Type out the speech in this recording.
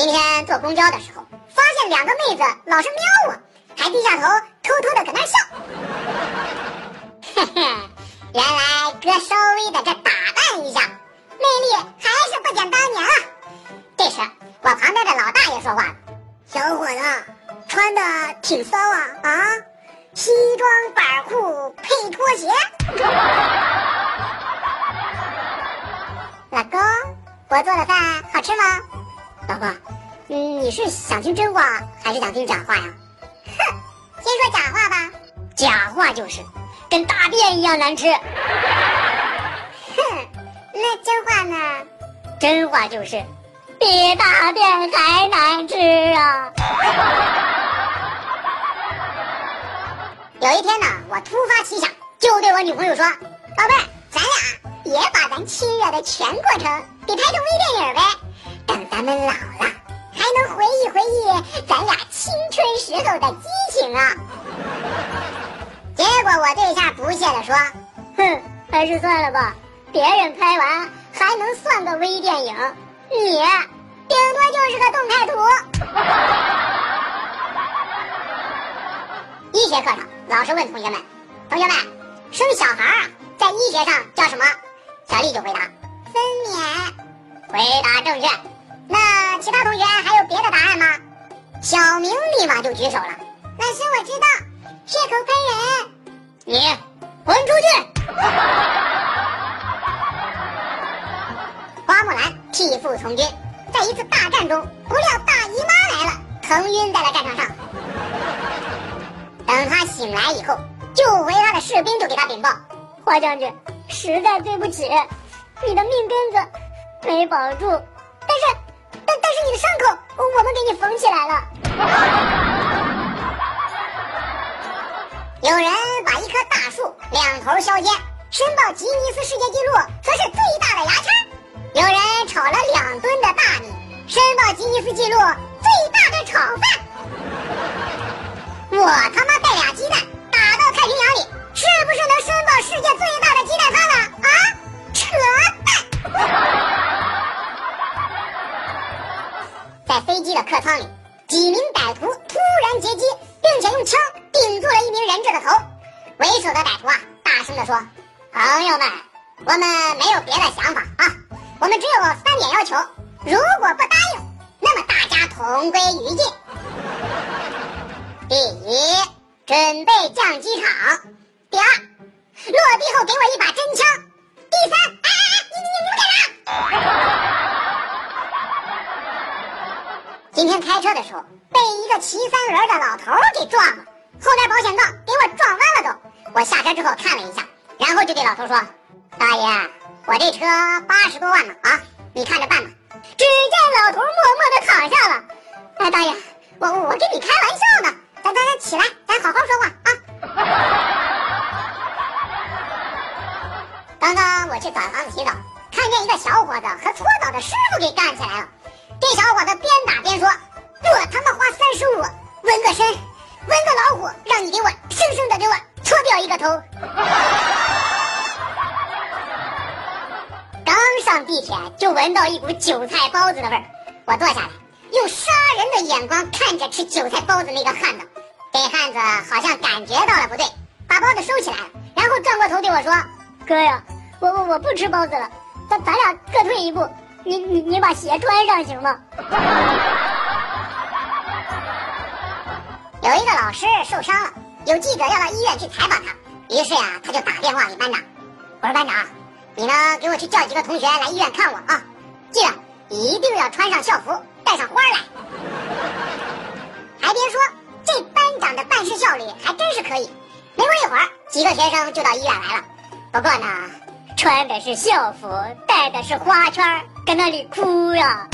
今天坐公交的时候，发现两个妹子老是瞄我，还低下头偷偷的搁那笑。嘿嘿，原来哥稍微的这打扮一下，魅力还是不减当年啊。这时，我旁边的老大爷说话了：“小伙子，穿的挺骚啊啊，西装板裤配拖鞋。”老公，我做的饭好吃吗？老婆，嗯，你是想听真话还是想听假话呀？哼，先说假话吧。假话就是，跟大便一样难吃。哼，那真话呢？真话就是，比大便还难吃啊。有一天呢，我突发奇想，就对我女朋友说：“宝贝儿，咱俩也把咱亲热的全过程给拍成微电影呗。”咱们老了，还能回忆回忆咱俩青春时候的激情啊！结果我对象不屑地说：“哼，还是算了吧，别人拍完还能算个微电影，你顶多就是个动态图。”医学课上，老师问同学们：“同学们，生小孩啊，在医学上叫什么？”小丽就回答：“分娩。”回答正确。那其他同学还有别的答案吗？小明立马就举手了。老师，我知道，血口喷人。你滚出去！花木兰替父从军，在一次大战中，不料大姨妈来了，疼晕在了战场上。等他醒来以后，救回他的士兵就给他禀报：花将军，实在对不起，你的命根子没保住，伤口，我们给你缝起来了。有人把一棵大树两头削尖，申报吉尼斯世界纪录，说是最大的牙签；有人炒了两吨的大米，申报吉尼斯纪录最大的炒饭。我他妈带俩鸡蛋打到太平洋里，是不是能申报世界最大的鸡蛋客舱里，几名歹徒突然劫机，并且用枪顶住了一名人质的头。为首的歹徒啊，大声地说：“朋友们，我们没有别的想法啊，我们只有三点要求。如果不答应，那么大家同归于尽。第一，准备降机场；第二，落地后给我一把真枪；第三，哎哎哎，你你你们干啥？”今天开车的时候被一个骑三轮的老头给撞了，后边保险杠给我撞弯了都。我下车之后看了一下，然后就对老头说：“大爷，我这车八十多万呢，啊，你看着办吧。”只见老头默默的躺下了。哎，大爷，我我跟你开玩笑呢，咱咱咱起来，咱好好说话啊。刚刚我去澡堂子洗澡，看见一个小伙子和搓澡的师傅给干起来了。这小伙子边打边说：“我他妈花三十五纹个身，纹个老虎，让你给我生生的给我搓掉一个头。”刚上地铁就闻到一股韭菜包子的味儿，我坐下来，用杀人的眼光看着吃韭菜包子那个汉子。这汉子好像感觉到了不对，把包子收起来了，然后转过头对我说：“哥呀，我我我不吃包子了，咱咱俩各退一步。”你你你把鞋穿上行吗？有一个老师受伤了，有记者要到医院去采访他，于是呀，他就打电话给班长，我说班长，你呢给我去叫几个同学来医院看我啊，记得一定要穿上校服，带上花来。还别说，这班长的办事效率还真是可以，没过一会儿，几个学生就到医院来了，不过呢。穿的是校服，戴的是花圈，搁那里哭呀。